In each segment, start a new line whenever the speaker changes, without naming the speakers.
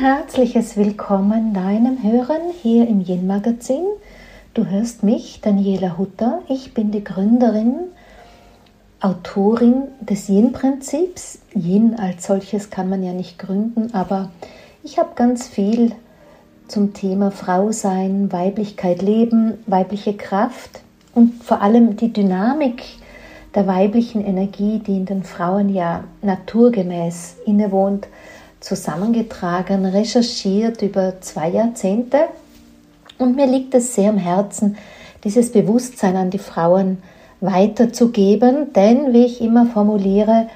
herzliches Willkommen deinem Hören hier im Yin Magazin. Du hörst mich, Daniela Hutter. Ich bin die Gründerin, Autorin des Yin-Prinzips. Yin als solches kann man ja nicht gründen, aber ich habe ganz viel zum Thema Frau sein, Weiblichkeit leben, weibliche Kraft und vor allem die Dynamik der weiblichen Energie, die in den Frauen ja naturgemäß innewohnt, zusammengetragen, recherchiert über zwei Jahrzehnte. Und mir liegt es sehr am Herzen, dieses Bewusstsein an die Frauen weiterzugeben, denn, wie ich immer formuliere,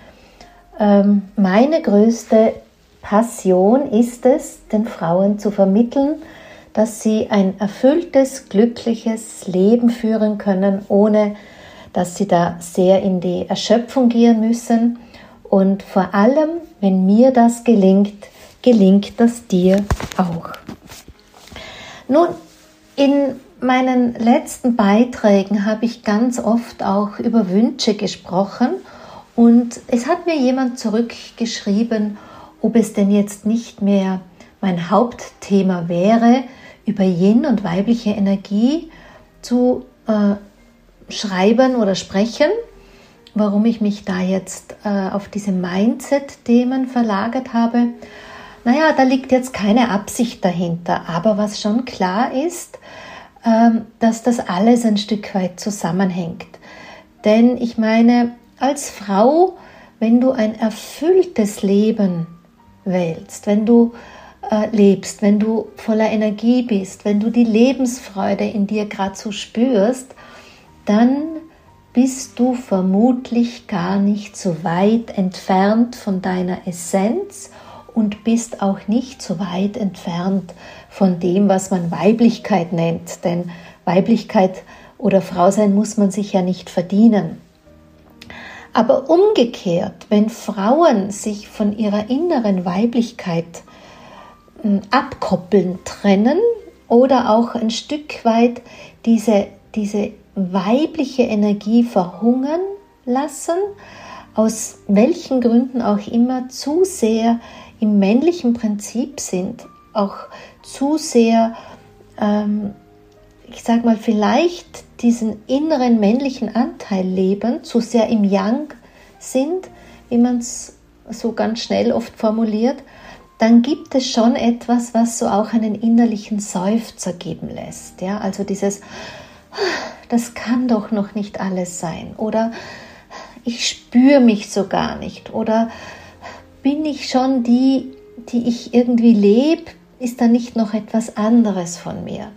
ähm, meine größte Passion ist es, den Frauen zu vermitteln, dass sie ein erfülltes, glückliches Leben führen können, ohne dass sie da sehr in die Erschöpfung gehen müssen. Und vor allem, wenn mir das gelingt, gelingt das dir auch. Nun, in meinen letzten Beiträgen habe ich ganz oft auch über Wünsche gesprochen und es hat mir jemand zurückgeschrieben, ob es denn jetzt nicht mehr mein Hauptthema wäre, über Yin und weibliche Energie zu äh, schreiben oder sprechen, warum ich mich da jetzt äh, auf diese Mindset-Themen verlagert habe. Naja, da liegt jetzt keine Absicht dahinter, aber was schon klar ist, äh, dass das alles ein Stück weit zusammenhängt. Denn ich meine, als Frau, wenn du ein erfülltes Leben wählst, wenn du äh, lebst, wenn du voller Energie bist, wenn du die Lebensfreude in dir gerade so spürst, dann bist du vermutlich gar nicht so weit entfernt von deiner Essenz und bist auch nicht so weit entfernt von dem, was man Weiblichkeit nennt. Denn Weiblichkeit oder Frau sein muss man sich ja nicht verdienen. Aber umgekehrt, wenn Frauen sich von ihrer inneren Weiblichkeit hm, abkoppeln, trennen oder auch ein Stück weit diese, diese weibliche Energie verhungern lassen, aus welchen Gründen auch immer zu sehr im männlichen Prinzip sind, auch zu sehr, ähm, ich sag mal, vielleicht diesen inneren männlichen Anteil leben, zu sehr im Yang sind, wie man es so ganz schnell oft formuliert, dann gibt es schon etwas, was so auch einen innerlichen Seufzer geben lässt. Ja, also dieses, das kann doch noch nicht alles sein. Oder ich spüre mich so gar nicht. Oder bin ich schon die, die ich irgendwie lebe? Ist da nicht noch etwas anderes von mir?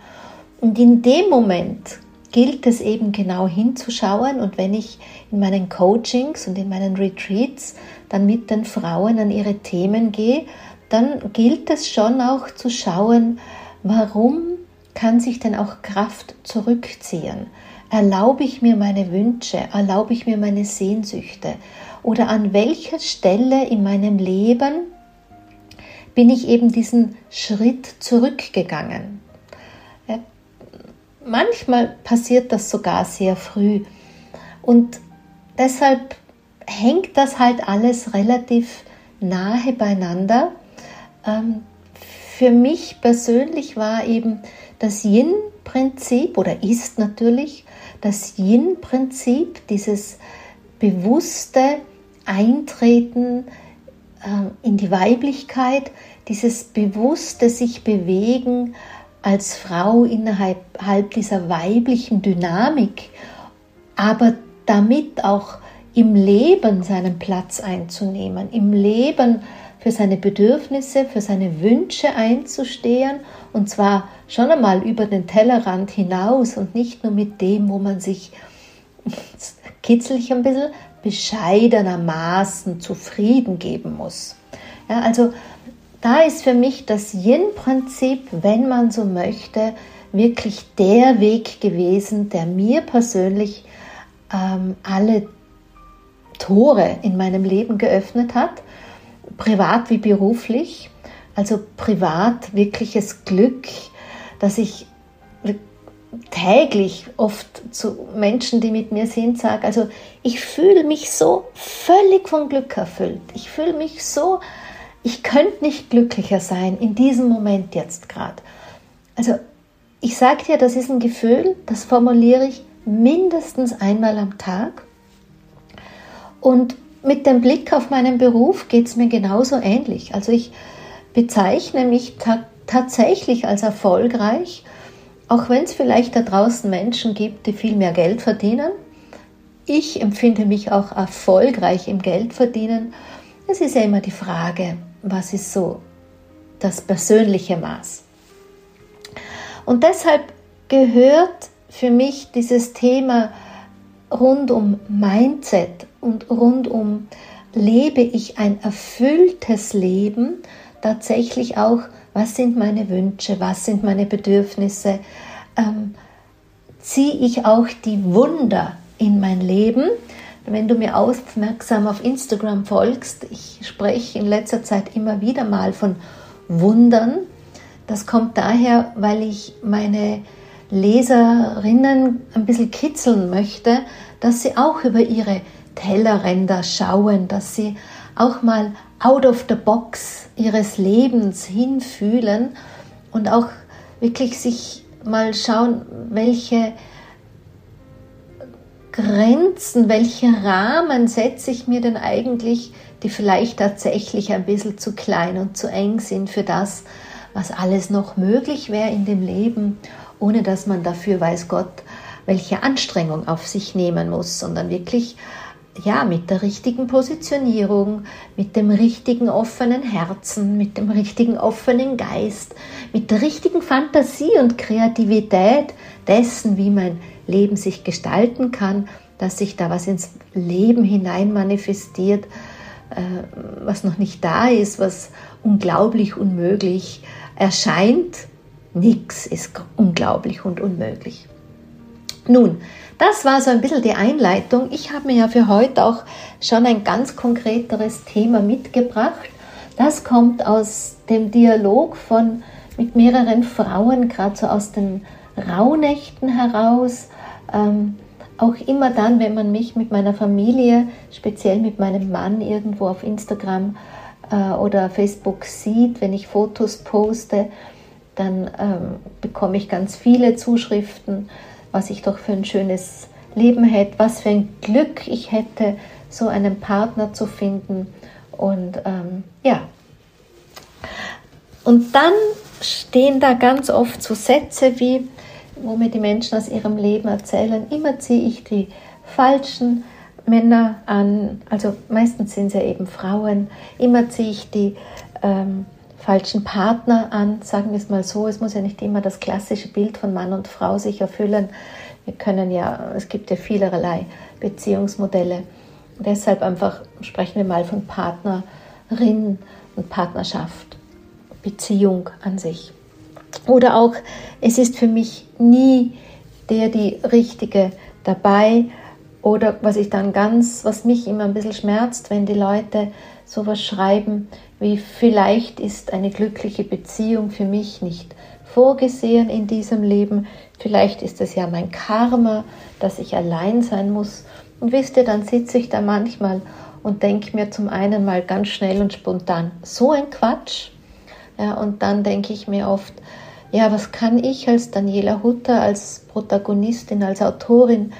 Und in dem Moment gilt es eben genau hinzuschauen. Und wenn ich in meinen Coachings und in meinen Retreats dann mit den Frauen an ihre Themen gehe, dann gilt es schon auch zu schauen, warum kann sich denn auch Kraft zurückziehen? Erlaube ich mir meine Wünsche? Erlaube ich mir meine Sehnsüchte? Oder an welcher Stelle in meinem Leben bin ich eben diesen Schritt zurückgegangen? Manchmal passiert das sogar sehr früh. Und deshalb hängt das halt alles relativ nahe beieinander. Ähm, für mich persönlich war eben das Yin-Prinzip oder ist natürlich das Yin-Prinzip, dieses bewusste Eintreten äh, in die Weiblichkeit, dieses bewusste sich bewegen als Frau innerhalb dieser weiblichen Dynamik, aber damit auch im Leben seinen Platz einzunehmen, im Leben für seine Bedürfnisse, für seine Wünsche einzustehen und zwar schon einmal über den Tellerrand hinaus und nicht nur mit dem, wo man sich kitzelig ein bisschen bescheidenermaßen zufrieden geben muss. Ja, also da ist für mich das Yin-Prinzip, wenn man so möchte, wirklich der Weg gewesen, der mir persönlich ähm, alle Tore in meinem Leben geöffnet hat, privat wie beruflich. Also privat wirkliches Glück, dass ich täglich oft zu Menschen, die mit mir sind, sage, also ich fühle mich so völlig von Glück erfüllt. Ich fühle mich so ich könnte nicht glücklicher sein in diesem Moment jetzt gerade. Also ich sage dir, das ist ein Gefühl, das formuliere ich mindestens einmal am Tag. Und mit dem Blick auf meinen Beruf geht es mir genauso ähnlich. Also ich bezeichne mich ta tatsächlich als erfolgreich, auch wenn es vielleicht da draußen Menschen gibt, die viel mehr Geld verdienen. Ich empfinde mich auch erfolgreich im Geldverdienen. Es ist ja immer die Frage, was ist so das persönliche Maß. Und deshalb gehört für mich dieses Thema rund um Mindset und rund um lebe ich ein erfülltes Leben, tatsächlich auch, was sind meine Wünsche, was sind meine Bedürfnisse, ähm, ziehe ich auch die Wunder in mein Leben. Wenn du mir aufmerksam auf Instagram folgst, ich spreche in letzter Zeit immer wieder mal von Wundern. Das kommt daher, weil ich meine Leserinnen ein bisschen kitzeln möchte, dass sie auch über ihre Tellerränder schauen, dass sie auch mal out of the box ihres Lebens hinfühlen und auch wirklich sich mal schauen, welche Grenzen, welche Rahmen setze ich mir denn eigentlich, die vielleicht tatsächlich ein bisschen zu klein und zu eng sind für das, was alles noch möglich wäre in dem Leben, ohne dass man dafür, weiß Gott, welche Anstrengung auf sich nehmen muss, sondern wirklich ja, mit der richtigen Positionierung, mit dem richtigen offenen Herzen, mit dem richtigen offenen Geist, mit der richtigen Fantasie und Kreativität dessen, wie mein Leben sich gestalten kann, dass sich da was ins Leben hinein manifestiert, äh, was noch nicht da ist, was unglaublich unmöglich erscheint. Nichts ist unglaublich und unmöglich. Nun, das war so ein bisschen die Einleitung. Ich habe mir ja für heute auch schon ein ganz konkreteres Thema mitgebracht. Das kommt aus dem Dialog von mit mehreren Frauen, gerade so aus den Rauhnächten heraus. Ähm, auch immer dann, wenn man mich mit meiner Familie, speziell mit meinem Mann irgendwo auf Instagram äh, oder Facebook sieht, wenn ich Fotos poste, dann ähm, bekomme ich ganz viele Zuschriften was ich doch für ein schönes Leben hätte, was für ein Glück ich hätte, so einen Partner zu finden. Und ähm, ja. Und dann stehen da ganz oft so Sätze wie, wo mir die Menschen aus ihrem Leben erzählen, immer ziehe ich die falschen Männer an, also meistens sind es ja eben Frauen, immer ziehe ich die ähm, falschen Partner an, sagen wir es mal so. Es muss ja nicht immer das klassische Bild von Mann und Frau sich erfüllen. Wir können ja, es gibt ja vielerlei Beziehungsmodelle. Deshalb einfach sprechen wir mal von Partnerin und Partnerschaft, Beziehung an sich. Oder auch, es ist für mich nie der die richtige dabei. Oder was ich dann ganz, was mich immer ein bisschen schmerzt, wenn die Leute sowas schreiben, wie vielleicht ist eine glückliche Beziehung für mich nicht vorgesehen in diesem Leben, vielleicht ist es ja mein Karma, dass ich allein sein muss. Und wisst ihr, dann sitze ich da manchmal und denke mir zum einen mal ganz schnell und spontan, so ein Quatsch. Ja, und dann denke ich mir oft, ja, was kann ich als Daniela Hutter, als Protagonistin, als Autorin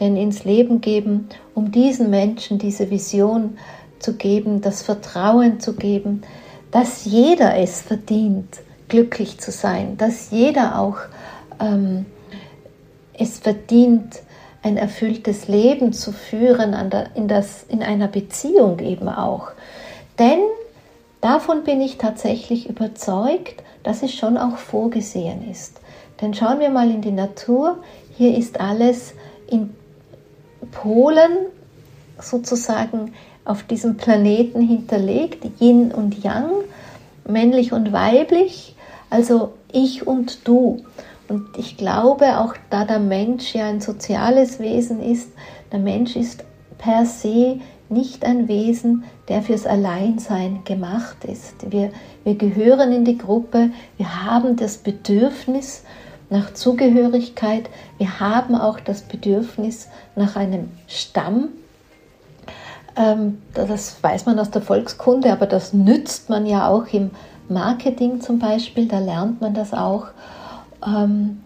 denn ins Leben geben, um diesen Menschen diese Vision zu geben, das Vertrauen zu geben, dass jeder es verdient, glücklich zu sein, dass jeder auch ähm, es verdient, ein erfülltes Leben zu führen in, das, in einer Beziehung eben auch. Denn davon bin ich tatsächlich überzeugt, dass es schon auch vorgesehen ist. Denn schauen wir mal in die Natur, hier ist alles in Polen sozusagen auf diesem Planeten hinterlegt, Yin und Yang, männlich und weiblich, also ich und du. Und ich glaube, auch da der Mensch ja ein soziales Wesen ist, der Mensch ist per se nicht ein Wesen, der fürs Alleinsein gemacht ist. Wir, wir gehören in die Gruppe, wir haben das Bedürfnis nach Zugehörigkeit, wir haben auch das Bedürfnis nach einem Stamm, das weiß man aus der Volkskunde, aber das nützt man ja auch im Marketing zum Beispiel, da lernt man das auch. Ähm,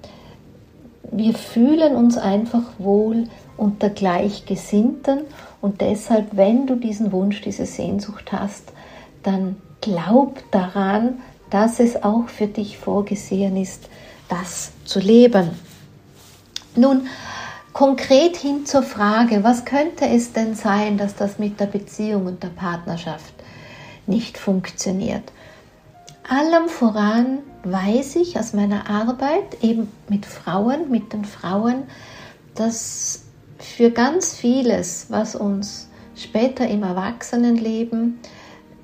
wir fühlen uns einfach wohl unter Gleichgesinnten und deshalb, wenn du diesen Wunsch, diese Sehnsucht hast, dann glaub daran, dass es auch für dich vorgesehen ist, das zu leben. Nun, konkret hin zur Frage, was könnte es denn sein, dass das mit der Beziehung und der Partnerschaft nicht funktioniert? Allem voran weiß ich aus meiner Arbeit eben mit Frauen, mit den Frauen, dass für ganz vieles, was uns später im Erwachsenenleben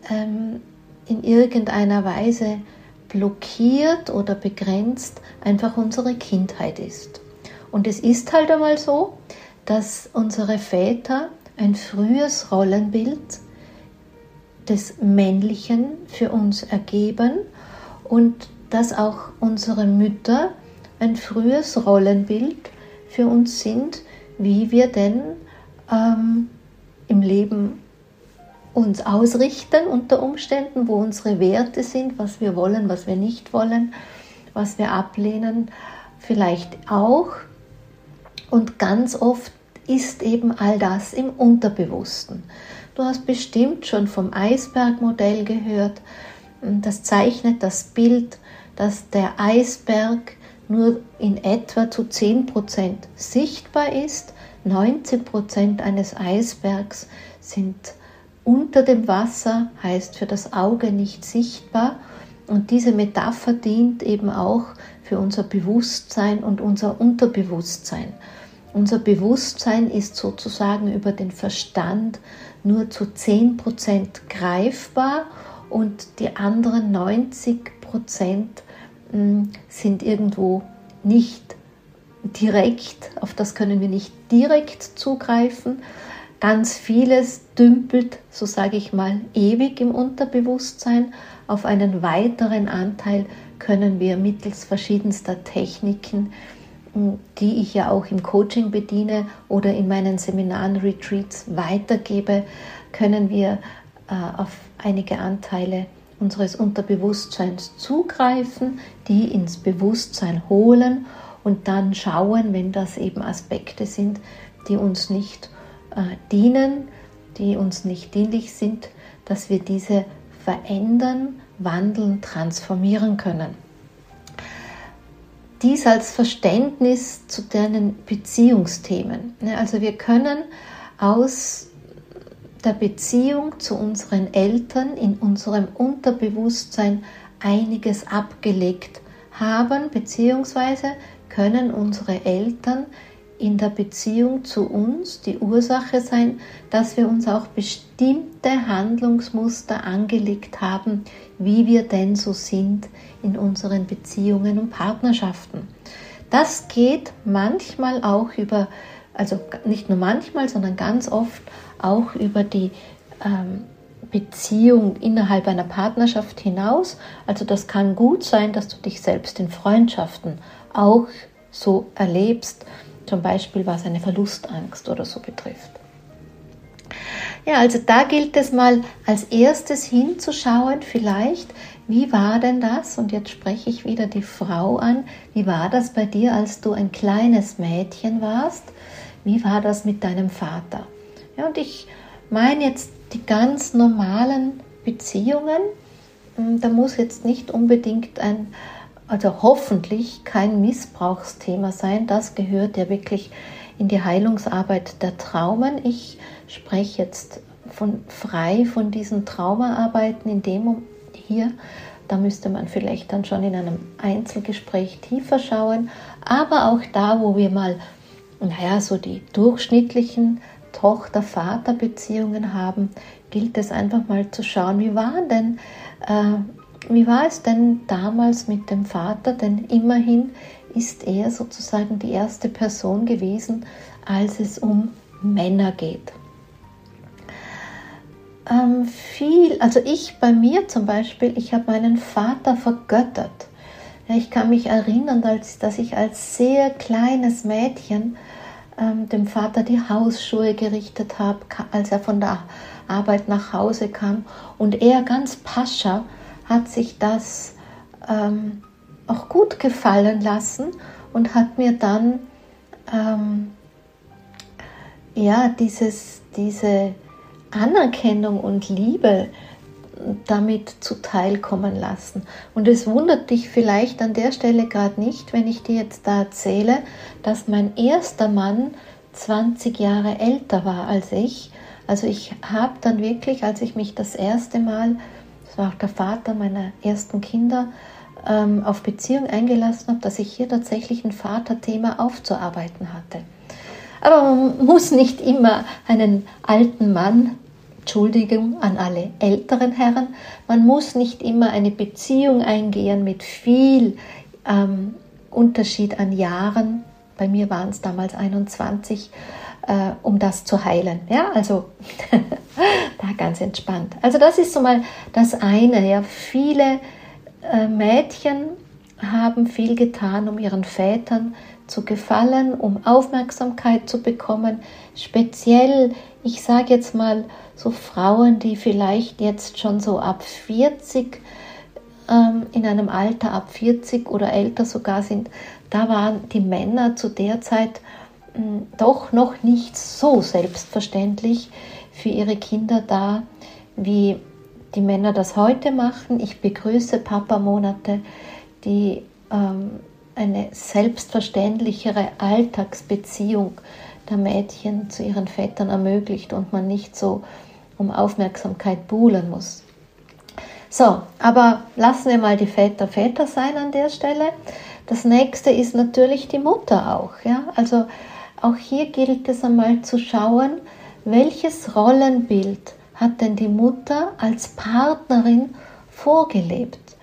ähm, in irgendeiner Weise blockiert oder begrenzt, einfach unsere Kindheit ist. Und es ist halt einmal so, dass unsere Väter ein frühes Rollenbild des Männlichen für uns ergeben und dass auch unsere Mütter ein frühes Rollenbild für uns sind, wie wir denn ähm, im Leben uns ausrichten unter Umständen, wo unsere Werte sind, was wir wollen, was wir nicht wollen, was wir ablehnen, vielleicht auch. Und ganz oft ist eben all das im Unterbewussten. Du hast bestimmt schon vom Eisbergmodell gehört. Das zeichnet das Bild, dass der Eisberg nur in etwa zu 10% sichtbar ist. 90% eines Eisbergs sind unter dem Wasser, heißt für das Auge nicht sichtbar. Und diese Metapher dient eben auch für unser Bewusstsein und unser Unterbewusstsein. Unser Bewusstsein ist sozusagen über den Verstand nur zu 10% greifbar und die anderen 90% hm, sind irgendwo nicht direkt, auf das können wir nicht direkt zugreifen, Ganz vieles dümpelt, so sage ich mal, ewig im Unterbewusstsein. Auf einen weiteren Anteil können wir mittels verschiedenster Techniken, die ich ja auch im Coaching bediene oder in meinen Seminaren, Retreats weitergebe, können wir äh, auf einige Anteile unseres Unterbewusstseins zugreifen, die ins Bewusstsein holen und dann schauen, wenn das eben Aspekte sind, die uns nicht äh, dienen, die uns nicht dienlich sind, dass wir diese verändern, wandeln, transformieren können. Dies als Verständnis zu deinen Beziehungsthemen. Also wir können aus der Beziehung zu unseren Eltern in unserem Unterbewusstsein einiges abgelegt haben, beziehungsweise können unsere Eltern in der Beziehung zu uns die Ursache sein, dass wir uns auch bestimmte Handlungsmuster angelegt haben, wie wir denn so sind in unseren Beziehungen und Partnerschaften. Das geht manchmal auch über, also nicht nur manchmal, sondern ganz oft auch über die ähm, Beziehung innerhalb einer Partnerschaft hinaus. Also das kann gut sein, dass du dich selbst in Freundschaften auch so erlebst zum Beispiel was eine Verlustangst oder so betrifft. Ja, also da gilt es mal als erstes hinzuschauen, vielleicht, wie war denn das? Und jetzt spreche ich wieder die Frau an. Wie war das bei dir, als du ein kleines Mädchen warst? Wie war das mit deinem Vater? Ja, und ich meine jetzt die ganz normalen Beziehungen. Hm, da muss jetzt nicht unbedingt ein also hoffentlich kein Missbrauchsthema sein. Das gehört ja wirklich in die Heilungsarbeit der Traumen. Ich spreche jetzt von, frei von diesen Traumaarbeiten in dem hier. Da müsste man vielleicht dann schon in einem Einzelgespräch tiefer schauen. Aber auch da, wo wir mal, naja, so die durchschnittlichen Tochter-Vater-Beziehungen haben, gilt es einfach mal zu schauen, wie waren denn äh, wie war es denn damals mit dem Vater? Denn immerhin ist er sozusagen die erste Person gewesen, als es um Männer geht. Ähm, viel, also ich bei mir zum Beispiel, ich habe meinen Vater vergöttert. Ja, ich kann mich erinnern, als, dass ich als sehr kleines Mädchen ähm, dem Vater die Hausschuhe gerichtet habe, als er von der Arbeit nach Hause kam. Und er ganz pascha hat sich das ähm, auch gut gefallen lassen und hat mir dann ähm, ja dieses, diese Anerkennung und Liebe damit zuteilkommen lassen. Und es wundert dich vielleicht an der Stelle gerade nicht, wenn ich dir jetzt da erzähle, dass mein erster Mann 20 Jahre älter war als ich. Also ich habe dann wirklich, als ich mich das erste Mal, das war auch der Vater meiner ersten Kinder, ähm, auf Beziehung eingelassen habe, dass ich hier tatsächlich ein Vaterthema aufzuarbeiten hatte. Aber man muss nicht immer einen alten Mann Entschuldigung an alle älteren Herren, man muss nicht immer eine Beziehung eingehen mit viel ähm, Unterschied an Jahren. Bei mir waren es damals 21, äh, um das zu heilen. Ja, also da ganz entspannt. Also das ist so mal das eine. Ja, viele äh, Mädchen haben viel getan, um ihren Vätern zu gefallen, um Aufmerksamkeit zu bekommen. Speziell, ich sage jetzt mal, so Frauen, die vielleicht jetzt schon so ab 40 ähm, in einem Alter ab 40 oder älter sogar sind, da waren die Männer zu der Zeit hm, doch noch nicht so selbstverständlich für ihre Kinder da, wie die Männer das heute machen. Ich begrüße Papa-Monate, die ähm, eine selbstverständlichere Alltagsbeziehung der Mädchen zu ihren Vätern ermöglicht und man nicht so um Aufmerksamkeit buhlen muss. So, aber lassen wir mal die Väter Väter sein an der Stelle. Das nächste ist natürlich die Mutter auch. Ja? Also auch hier gilt es einmal zu schauen, welches Rollenbild hat denn die Mutter als Partnerin vorgelebt?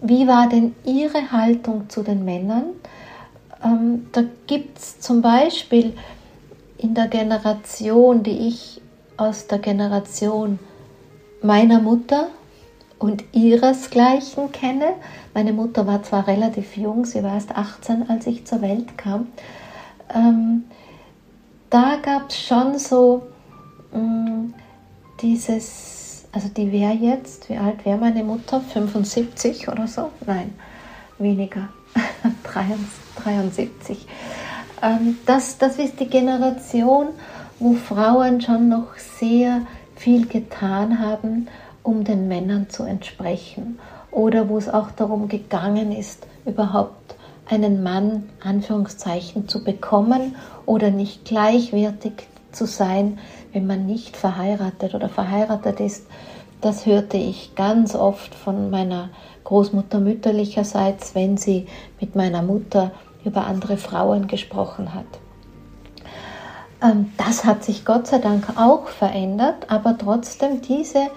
Wie war denn ihre Haltung zu den Männern? Ähm, da gibt es zum Beispiel in der Generation, die ich aus der Generation meiner Mutter und ihresgleichen kenne. Meine Mutter war zwar relativ jung, sie war erst 18, als ich zur Welt kam. Ähm, da gab es schon so mh, mm, dieses, also die wäre jetzt, wie alt wäre meine Mutter? 75 oder so? Nein, weniger, 73. Ähm, das, das ist die Generation, wo Frauen schon noch sehr viel getan haben, um den Männern zu entsprechen oder wo es auch darum gegangen ist, überhaupt einen Mann Anführungszeichen zu bekommen oder nicht gleichwertig zu sein, wenn man nicht verheiratet oder verheiratet ist. Das hörte ich ganz oft von meiner Großmutter mütterlicherseits, wenn sie mit meiner Mutter über andere Frauen gesprochen hat. Ähm, das hat sich Gott sei Dank auch verändert, aber trotzdem diese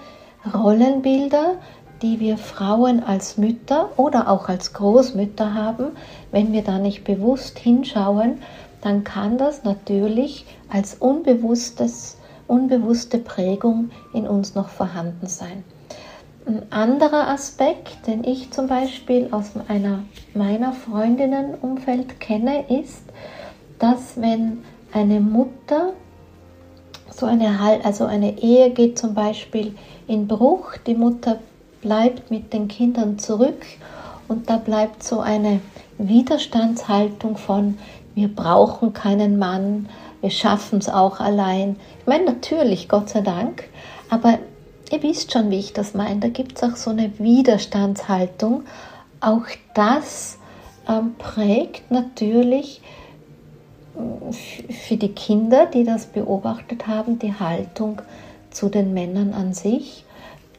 Rollenbilder, die wir Frauen als Mütter oder auch als Großmütter haben, wenn wir da nicht bewusst hinschauen, dann kann das natürlich als unbewusstes, unbewusste Prägung in uns noch vorhanden sein. Ein anderer Aspekt, den ich zum Beispiel aus einer meiner Freundinnenumfeld kenne, ist, dass wenn eine Mutter, so eine, also eine Ehe geht zum Beispiel in Bruch, die Mutter bleibt mit den Kindern zurück und da bleibt so eine Widerstandshaltung von, wir brauchen keinen Mann, wir schaffen es auch allein. Ich meine natürlich, Gott sei Dank, aber ihr wisst schon, wie ich das meine, da gibt es auch so eine Widerstandshaltung. Auch das ähm, prägt natürlich für die Kinder, die das beobachtet haben, die Haltung zu den Männern an sich,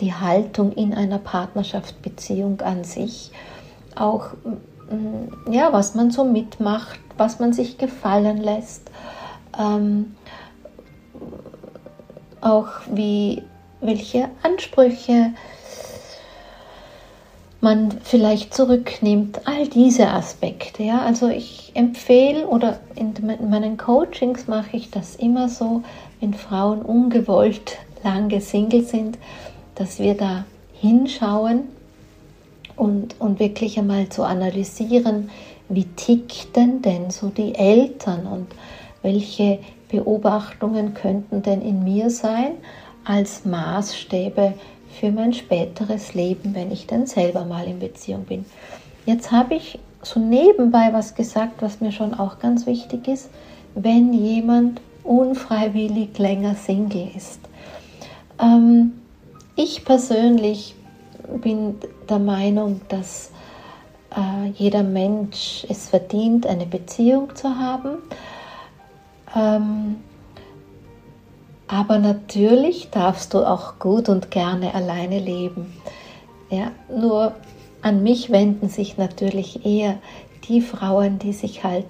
die Haltung in einer Partnerschaftsbeziehung an sich, auch mm, ja, was man so mitmacht, was man sich gefallen lässt, ähm, auch wie welche Ansprüche man vielleicht zurücknimmt, all diese Aspekte. Ja? Also ich empfehle oder in meinen Coachings mache ich das immer so, wenn Frauen ungewollt lange Single sind, dass wir da hinschauen und, und wirklich einmal zu analysieren, wie tickten denn so die Eltern und welche Beobachtungen könnten denn in mir sein als Maßstäbe für mein späteres Leben, wenn ich dann selber mal in Beziehung bin. Jetzt habe ich so nebenbei was gesagt, was mir schon auch ganz wichtig ist, wenn jemand unfreiwillig länger Single ist. Ähm, ich persönlich bin der Meinung, dass äh, jeder Mensch es verdient, eine Beziehung zu haben. Ähm, aber natürlich darfst du auch gut und gerne alleine leben. Ja, nur an mich wenden sich natürlich eher die Frauen, die sich halt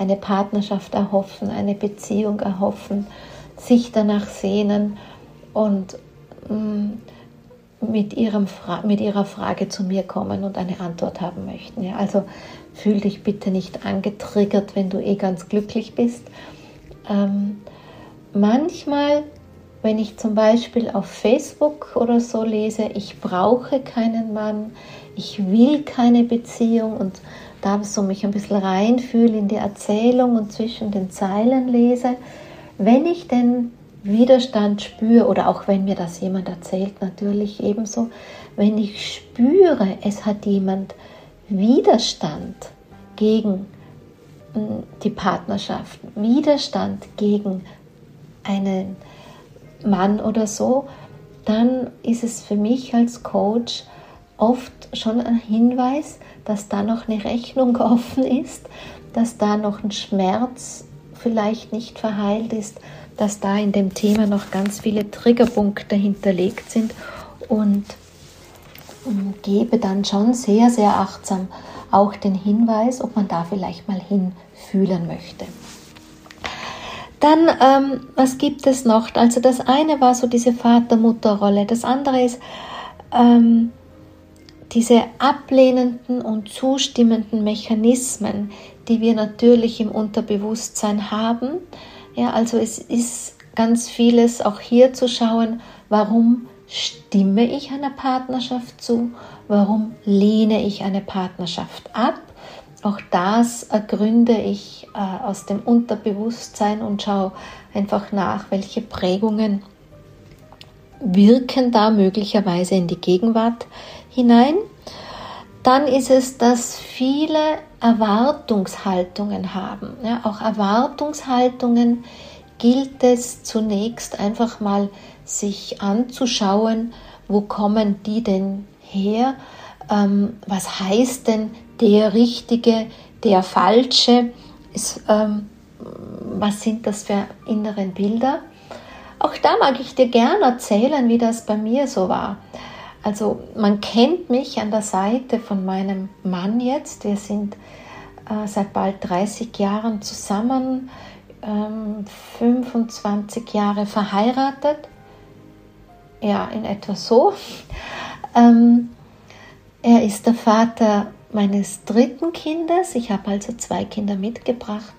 eine Partnerschaft erhoffen, eine Beziehung erhoffen, sich danach sehnen und mm, mit, ihrem mit ihrer Frage zu mir kommen und eine Antwort haben möchten. Ja, also fühl dich bitte nicht angetriggert, wenn du eh ganz glücklich bist. Ähm, manchmal, wenn ich zum Beispiel auf Facebook oder so lese, ich brauche keinen Mann, ich will keine Beziehung und da so mich ein bisschen reinfühle in die Erzählung und zwischen den Zeilen lese, wenn ich denn Widerstand spüre oder auch wenn mir das jemand erzählt, natürlich ebenso, wenn ich spüre, es hat jemand Widerstand gegen hm, die Partnerschaft, Widerstand gegen einen Mann oder so, dann ist es für mich als Coach oft schon ein Hinweis, dass da noch eine Rechnung offen ist, dass da noch ein Schmerz vielleicht nicht verheilt ist, dass da in dem Thema noch ganz viele Triggerpunkte hinterlegt sind und gebe dann schon sehr, sehr achtsam auch den Hinweis, ob man da vielleicht mal hinfühlen möchte. Dann, ähm, was gibt es noch? Also das eine war so diese Vater-Mutter-Rolle, das andere ist ähm, diese ablehnenden und zustimmenden Mechanismen, die wir natürlich im Unterbewusstsein haben. Ja, also es ist ganz vieles auch hier zu schauen, warum stimme ich einer Partnerschaft zu, warum lehne ich eine Partnerschaft ab. Auch das ergründe ich äh, aus dem Unterbewusstsein und schaue einfach nach, welche Prägungen wirken da möglicherweise in die Gegenwart hinein. Dann ist es, dass viele Erwartungshaltungen haben. Ja, auch Erwartungshaltungen gilt es zunächst einfach mal sich anzuschauen, wo kommen die denn her? Ähm, was heißt denn der Richtige, der Falsche? Ist, ähm, was sind das für innere Bilder? Auch da mag ich dir gerne erzählen, wie das bei mir so war. Also man kennt mich an der Seite von meinem Mann jetzt. Wir sind äh, seit bald 30 Jahren zusammen, ähm, 25 Jahre verheiratet. Ja, in etwa so. Ähm, er ist der Vater meines dritten Kindes. Ich habe also zwei Kinder mitgebracht.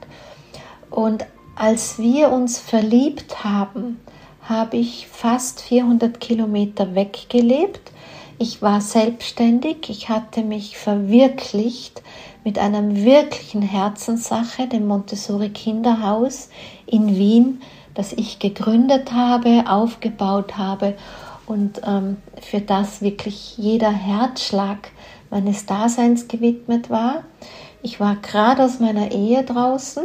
Und als wir uns verliebt haben, habe ich fast 400 Kilometer weggelebt. Ich war selbstständig, ich hatte mich verwirklicht mit einer wirklichen Herzenssache, dem Montessori Kinderhaus in Wien, das ich gegründet habe, aufgebaut habe und ähm, für das wirklich jeder Herzschlag meines Daseins gewidmet war. Ich war gerade aus meiner Ehe draußen.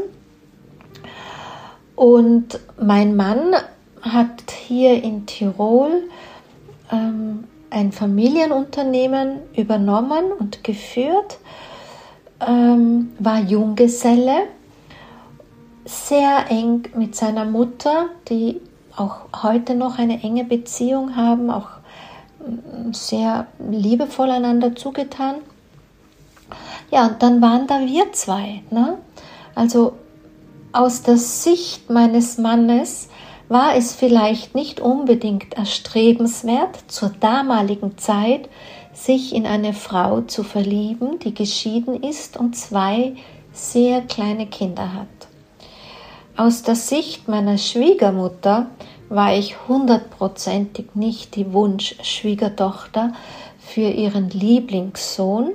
Und mein Mann hat hier in Tirol ähm, ein Familienunternehmen übernommen und geführt, ähm, war Junggeselle, sehr eng mit seiner Mutter, die auch heute noch eine enge Beziehung haben, auch mm, sehr liebevoll einander zugetan. Ja, und dann waren da wir zwei. Ne? Also aus der Sicht meines Mannes war es vielleicht nicht unbedingt erstrebenswert, zur damaligen Zeit sich in eine Frau zu verlieben, die geschieden ist und zwei sehr kleine Kinder hat. Aus der Sicht meiner Schwiegermutter war ich hundertprozentig nicht die Wunschschwiegertochter für ihren Lieblingssohn.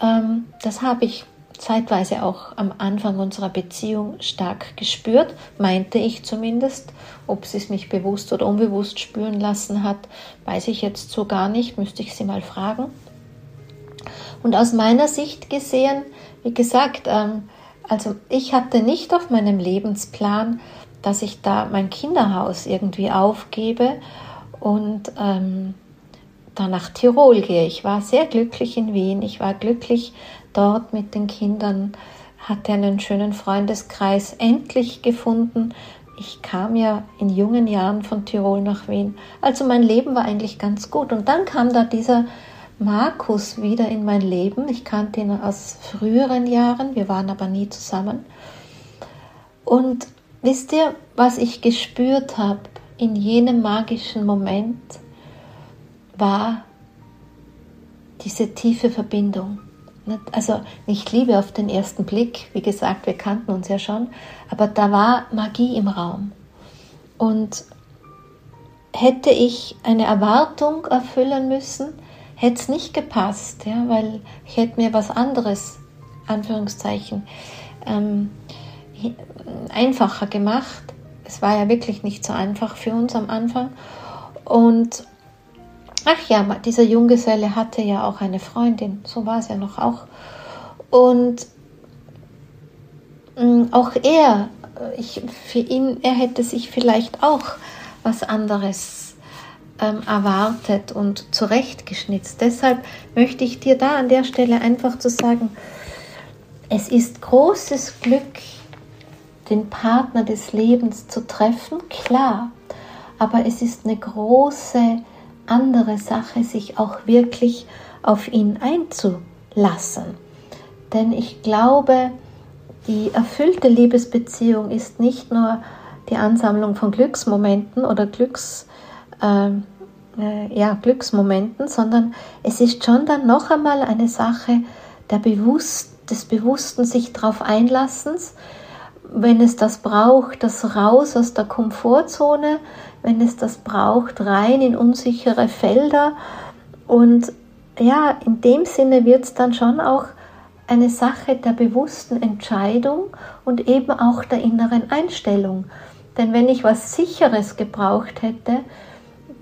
Ähm, das habe ich zeitweise auch am Anfang unserer Beziehung stark gespürt, meinte ich zumindest. Ob sie es mich bewusst oder unbewusst spüren lassen hat, weiß ich jetzt so gar nicht, müsste ich sie mal fragen. Und aus meiner Sicht gesehen, wie gesagt, ähm, also ich hatte nicht auf meinem Lebensplan, dass ich da mein Kinderhaus irgendwie aufgebe und ähm, dann nach Tirol gehe. Ich war sehr glücklich in Wien. Ich war glücklich dort mit den Kindern, hatte einen schönen Freundeskreis endlich gefunden. Ich kam ja in jungen Jahren von Tirol nach Wien. Also mein Leben war eigentlich ganz gut. Und dann kam da dieser Markus wieder in mein Leben. Ich kannte ihn aus früheren Jahren, wir waren aber nie zusammen. Und wisst ihr, was ich gespürt habe in jenem magischen Moment, war diese tiefe Verbindung. Also nicht Liebe auf den ersten Blick, wie gesagt, wir kannten uns ja schon, aber da war Magie im Raum. Und hätte ich eine Erwartung erfüllen müssen, hätte es nicht gepasst, ja, weil ich hätte mir was anderes, Anführungszeichen, ähm, einfacher gemacht. Es war ja wirklich nicht so einfach für uns am Anfang. Und ach ja, dieser Junggeselle hatte ja auch eine Freundin, so war es ja noch auch. Und mm, auch er, ich, für ihn, er hätte sich vielleicht auch was anderes ähm, erwartet und zurechtgeschnitzt. Deshalb möchte ich dir da an der Stelle einfach zu sagen, es ist großes Glück, den Partner des Lebens zu treffen, klar, aber es ist eine große andere Sache, sich auch wirklich auf ihn einzulassen. Denn ich glaube, die erfüllte Liebesbeziehung ist nicht nur die Ansammlung von Glücksmomenten oder Glücks, äh, äh, ja, Glücksmomenten, sondern es ist schon dann noch einmal eine Sache der Bewusst, des bewussten sich darauf einlassens, wenn es das braucht, das raus aus der Komfortzone, wenn es das braucht, rein in unsichere Felder. Und ja, in dem Sinne wird es dann schon auch eine Sache der bewussten Entscheidung und eben auch der inneren Einstellung. Denn wenn ich was Sicheres gebraucht hätte,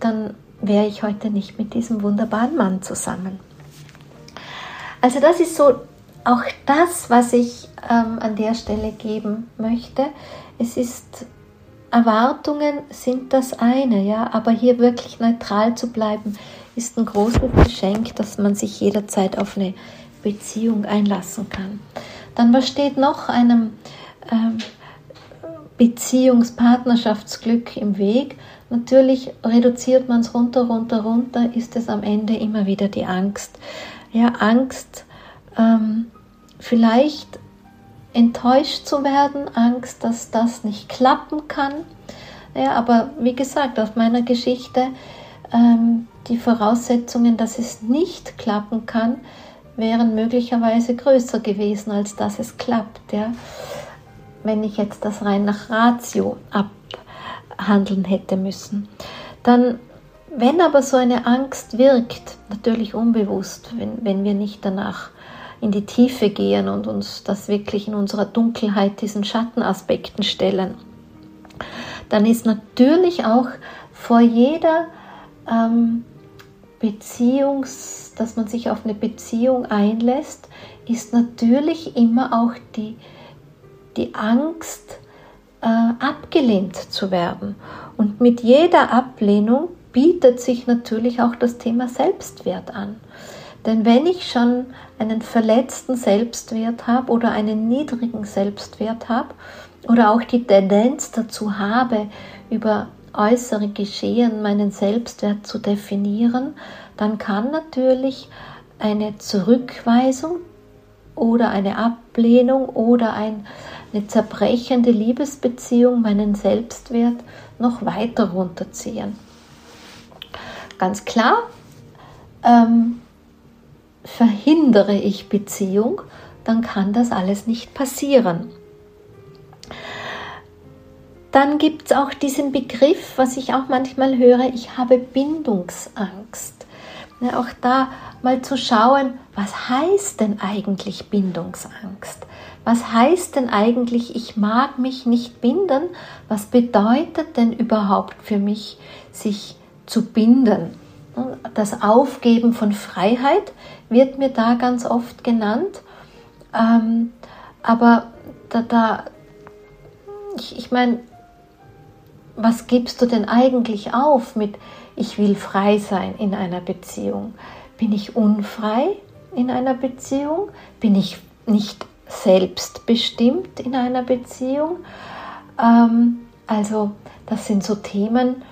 dann wäre ich heute nicht mit diesem wunderbaren Mann zusammen. Also das ist so auch das, was ich ähm, an der Stelle geben möchte. Es ist Erwartungen sind das eine, ja, aber hier wirklich neutral zu bleiben, ist ein großes Geschenk, dass man sich jederzeit auf eine Beziehung einlassen kann. Dann was steht noch einem ähm, Beziehungspartnerschaftsglück im Weg? Natürlich reduziert man es runter, runter, runter, ist es am Ende immer wieder die Angst. Ja, Angst, ähm, vielleicht enttäuscht zu werden, Angst, dass das nicht klappen kann. Ja, aber wie gesagt, aus meiner Geschichte, ähm, die Voraussetzungen, dass es nicht klappen kann, wären möglicherweise größer gewesen, als dass es klappt. Ja? Wenn ich jetzt das rein nach Ratio ab handeln hätte müssen. Dann, wenn aber so eine Angst wirkt, natürlich unbewusst, wenn, wenn wir nicht danach in die Tiefe gehen und uns das wirklich in unserer Dunkelheit diesen Schattenaspekten stellen, dann ist natürlich auch vor jeder ähm, Beziehungs, dass man sich auf eine Beziehung einlässt, ist natürlich immer auch die, die Angst, äh, abgelehnt zu werden. Und mit jeder Ablehnung bietet sich natürlich auch das Thema Selbstwert an. Denn wenn ich schon einen verletzten Selbstwert habe oder einen niedrigen Selbstwert habe oder auch die Tendenz dazu habe, über äußere Geschehen meinen Selbstwert zu definieren, dann kann natürlich eine Zurückweisung oder eine Ablehnung oder ein eine zerbrechende Liebesbeziehung meinen Selbstwert noch weiter runterziehen. Ganz klar, ähm, verhindere ich Beziehung, dann kann das alles nicht passieren. Dann gibt es auch diesen Begriff, was ich auch manchmal höre, ich habe Bindungsangst. Ja, auch da mal zu schauen, was heißt denn eigentlich Bindungsangst? Was heißt denn eigentlich, ich mag mich nicht binden? Was bedeutet denn überhaupt für mich, sich zu binden? Das Aufgeben von Freiheit wird mir da ganz oft genannt. Ähm, aber da, da ich, ich meine, was gibst du denn eigentlich auf mit, ich will frei sein in einer Beziehung? Bin ich unfrei in einer Beziehung? Bin ich nicht selbstbestimmt in einer Beziehung? Ähm, also das sind so Themen,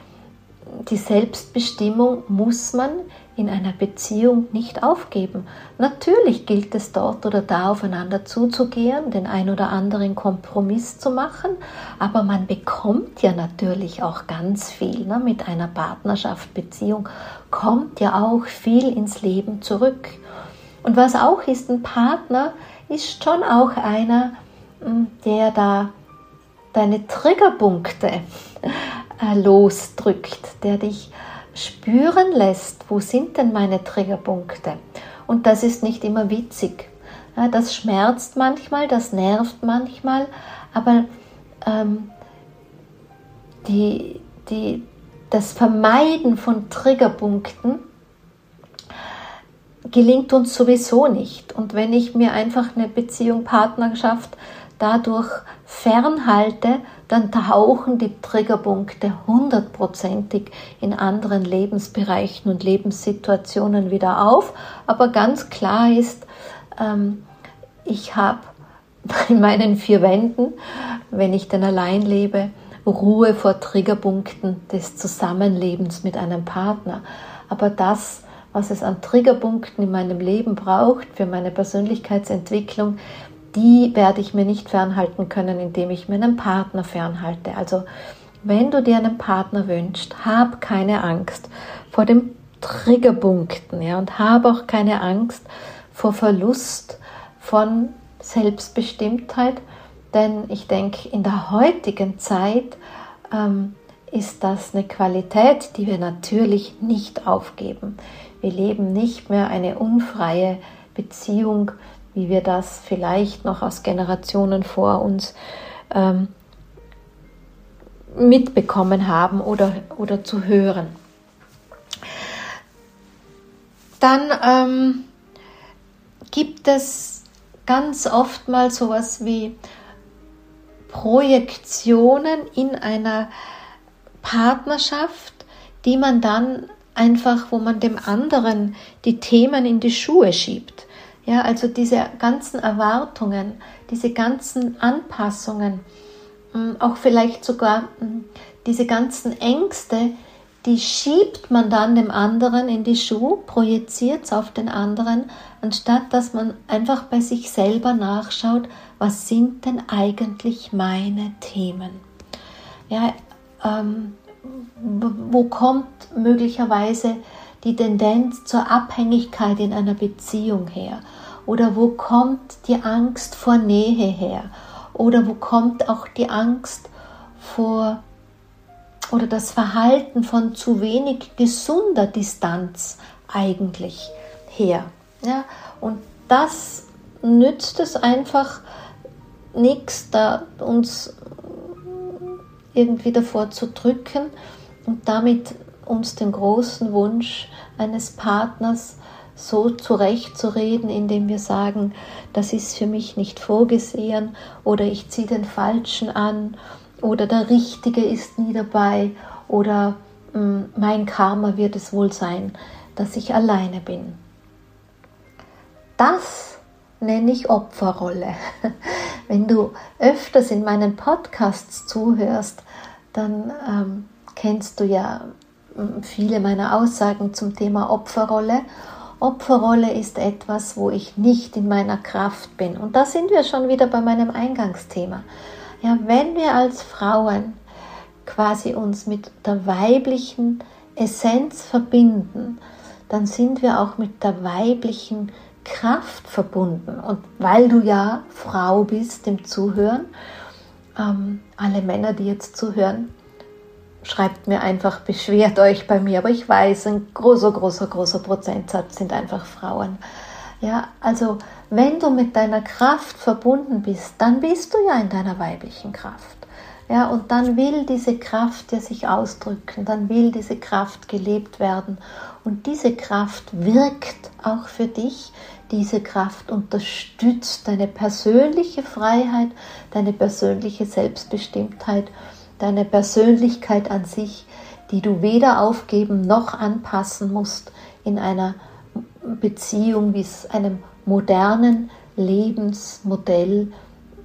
die Selbstbestimmung muss man in einer Beziehung nicht aufgeben. Natürlich gilt es dort oder da aufeinander zuzugehen, den ein oder anderen Kompromiss zu machen, aber man bekommt ja natürlich auch ganz viel ne? mit einer Partnerschaft, Beziehung, kommt ja auch viel ins Leben zurück. Und was auch ist, ein Partner ist schon auch einer, hm, der da deine Triggerpunkte äh, losdrückt, der dich spüren lässt, wo sind denn meine Triggerpunkte. Und das ist nicht immer witzig. Das schmerzt manchmal, das nervt manchmal, aber ähm, die, die, das Vermeiden von Triggerpunkten gelingt uns sowieso nicht. Und wenn ich mir einfach eine Beziehung, Partnerschaft dadurch fernhalte, dann tauchen die Triggerpunkte hundertprozentig in anderen Lebensbereichen und Lebenssituationen wieder auf. Aber ganz klar ist, ähm, ich habe in meinen vier Wänden, wenn ich denn allein lebe, Ruhe vor Triggerpunkten des Zusammenlebens mit einem Partner. Aber das, was es an Triggerpunkten in meinem Leben braucht für meine Persönlichkeitsentwicklung, die werde ich mir nicht fernhalten können, indem ich mir einen Partner fernhalte. Also wenn du dir einen Partner wünschst, hab keine Angst vor den Triggerpunkten ja, und hab auch keine Angst vor Verlust von Selbstbestimmtheit, denn ich denke, in der heutigen Zeit ähm, ist das eine Qualität, die wir natürlich nicht aufgeben. Wir leben nicht mehr eine unfreie Beziehung wie wir das vielleicht noch aus Generationen vor uns ähm, mitbekommen haben oder, oder zu hören. Dann ähm, gibt es ganz oft mal sowas wie Projektionen in einer Partnerschaft, die man dann einfach, wo man dem anderen die Themen in die Schuhe schiebt. Ja, also diese ganzen Erwartungen, diese ganzen Anpassungen, hm, auch vielleicht sogar hm, diese ganzen Ängste, die schiebt man dann dem anderen in die Schuhe, projiziert es auf den anderen, anstatt dass man einfach bei sich selber nachschaut, was sind denn eigentlich meine Themen? Ja, ähm, wo kommt möglicherweise die Tendenz zur Abhängigkeit in einer Beziehung her? Oder wo kommt die Angst vor Nähe her? Oder wo kommt auch die Angst vor oder das Verhalten von zu wenig gesunder Distanz eigentlich her? Ja? Und das nützt es einfach nichts, da uns irgendwie davor zu drücken und damit uns den großen Wunsch eines Partners so zurechtzureden, indem wir sagen, das ist für mich nicht vorgesehen oder ich ziehe den Falschen an oder der Richtige ist nie dabei oder mm, mein Karma wird es wohl sein, dass ich alleine bin. Das nenne ich Opferrolle. Wenn du öfters in meinen Podcasts zuhörst, dann ähm, kennst du ja mm, viele meiner Aussagen zum Thema Opferrolle Opferrolle ist etwas, wo ich nicht in meiner Kraft bin. Und da sind wir schon wieder bei meinem Eingangsthema. Ja, wenn wir als Frauen quasi uns mit der weiblichen Essenz verbinden, dann sind wir auch mit der weiblichen Kraft verbunden. Und weil du ja Frau bist im Zuhören, ähm, alle Männer, die jetzt zuhören, schreibt mir einfach, beschwert euch bei mir. Aber ich weiß, ein großer, großer, großer Prozentsatz sind einfach Frauen. Ja, also wenn du mit deiner Kraft verbunden bist, dann bist du ja in deiner weiblichen Kraft. Ja, und dann will diese Kraft ja sich ausdrücken, dann will diese Kraft gelebt werden. Und diese Kraft wirkt auch für dich. Diese Kraft unterstützt deine persönliche Freiheit, deine persönliche Selbstbestimmtheit, deine Persönlichkeit an sich, die du weder aufgeben noch anpassen musst in einer Beziehung, wie es einem modernen Lebensmodell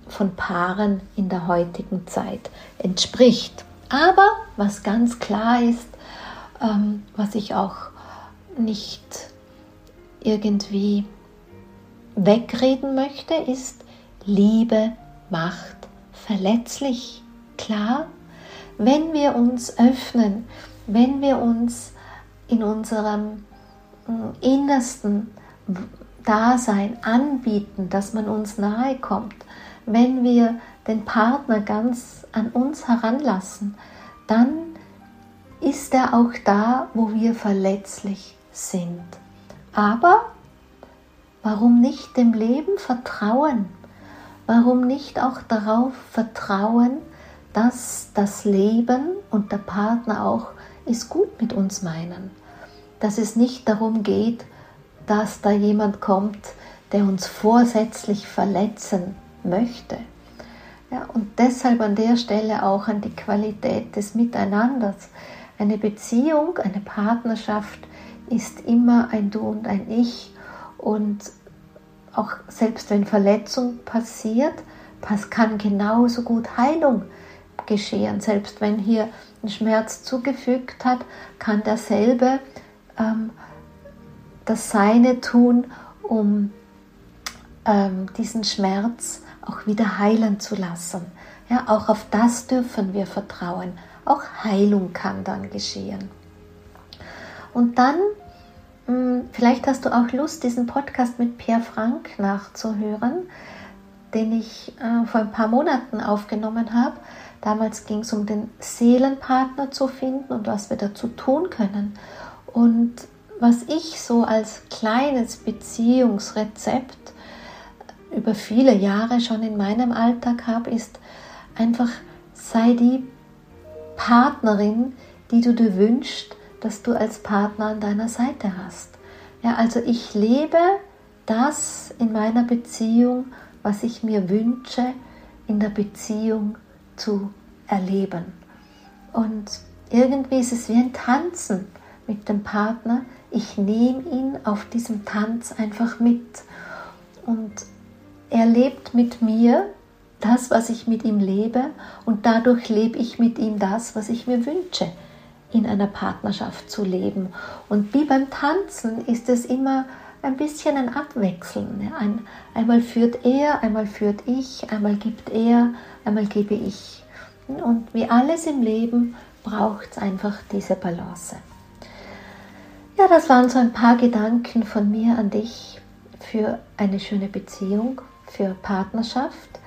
von Paaren in der heutigen Zeit entspricht. Aber was ganz klar ist, ähm, was ich auch nicht irgendwie wegreden möchte, ist, Liebe macht verletzlich. Klar, wenn wir uns öffnen, wenn wir uns in unserem äh, innersten Dasein anbieten, dass man uns nahe kommt, wenn wir den Partner ganz an uns heranlassen, dann ist er auch da, wo wir verletzlich sind. Aber warum nicht dem Leben vertrauen? Warum nicht auch darauf vertrauen, dass das Leben und der Partner auch es gut mit uns meinen? Dass es nicht darum geht, dass da jemand kommt, der uns vorsätzlich verletzen möchte. Ja, und deshalb an der Stelle auch an die Qualität des Miteinanders. Eine Beziehung, eine Partnerschaft ist immer ein Du und ein Ich. Und auch selbst wenn Verletzung passiert, kann genauso gut Heilung geschehen. Selbst wenn hier ein Schmerz zugefügt hat, kann derselbe ähm, das Seine tun, um ähm, diesen Schmerz auch wieder heilen zu lassen. Ja, auch auf das dürfen wir vertrauen. Auch Heilung kann dann geschehen. Und dann, vielleicht hast du auch Lust, diesen Podcast mit Pierre Frank nachzuhören, den ich äh, vor ein paar Monaten aufgenommen habe. Damals ging es um den Seelenpartner zu finden und was wir dazu tun können. Und was ich so als kleines Beziehungsrezept über viele Jahre schon in meinem Alltag habe, ist einfach, sei die Partnerin, die du dir wünschst, dass du als Partner an deiner Seite hast. Ja, also ich lebe das in meiner Beziehung, was ich mir wünsche, in der Beziehung zu erleben. Und irgendwie ist es wie ein Tanzen mit dem Partner. Ich nehme ihn auf diesem Tanz einfach mit. Und er lebt mit mir das, was ich mit ihm lebe und dadurch lebe ich mit ihm das, was ich mir wünsche, in einer Partnerschaft zu leben. Und wie beim Tanzen ist es immer ein bisschen ein Abwechseln. Ein, einmal führt er, einmal führt ich, einmal gibt er, einmal gebe ich. Und wie alles im Leben braucht es einfach diese Balance. Ja, das waren so ein paar Gedanken von mir an dich für eine schöne Beziehung für Partnerschaft.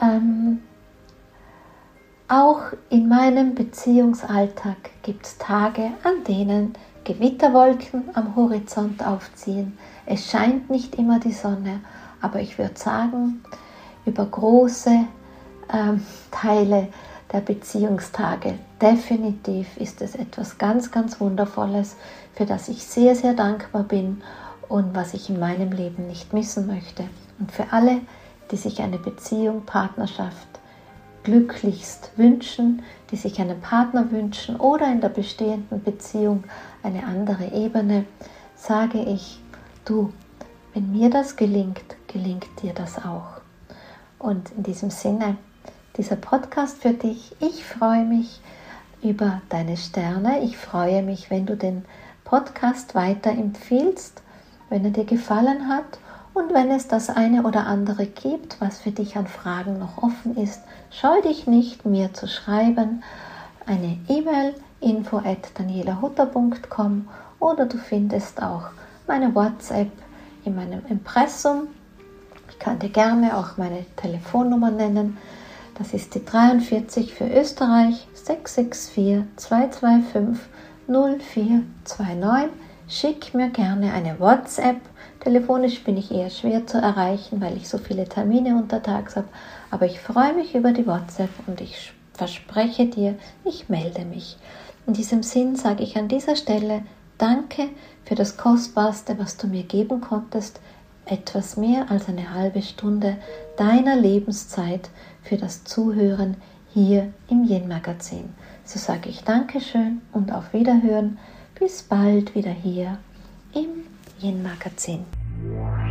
Ähm, auch in meinem Beziehungsalltag gibt es Tage, an denen Gewitterwolken am Horizont aufziehen. Es scheint nicht immer die Sonne, aber ich würde sagen, über große ähm, Teile der Beziehungstage definitiv ist es etwas ganz, ganz Wundervolles, für das ich sehr, sehr dankbar bin und was ich in meinem Leben nicht missen möchte. Und für alle, die sich eine Beziehung, Partnerschaft glücklichst wünschen, die sich einen Partner wünschen oder in der bestehenden Beziehung eine andere Ebene, sage ich, du, wenn mir das gelingt, gelingt dir das auch. Und in diesem Sinne, dieser Podcast für dich, ich freue mich über deine Sterne, ich freue mich, wenn du den Podcast weiterempfiehlst, wenn er dir gefallen hat und wenn es das eine oder andere gibt, was für dich an Fragen noch offen ist, scheu dich nicht, mir zu schreiben. Eine E-Mail info at danielahutter.com oder du findest auch meine WhatsApp in meinem Impressum. Ich kann dir gerne auch meine Telefonnummer nennen. Das ist die 43 für Österreich 664 225 0429. Schick mir gerne eine WhatsApp. Telefonisch bin ich eher schwer zu erreichen, weil ich so viele Termine untertags habe. Aber ich freue mich über die WhatsApp und ich verspreche dir, ich melde mich. In diesem Sinn sage ich an dieser Stelle Danke für das Kostbarste, was du mir geben konntest, etwas mehr als eine halbe Stunde deiner Lebenszeit für das Zuhören hier im Yin-Magazin. So sage ich Dankeschön und auf Wiederhören. Bis bald wieder hier im Yin-Magazin. Wow.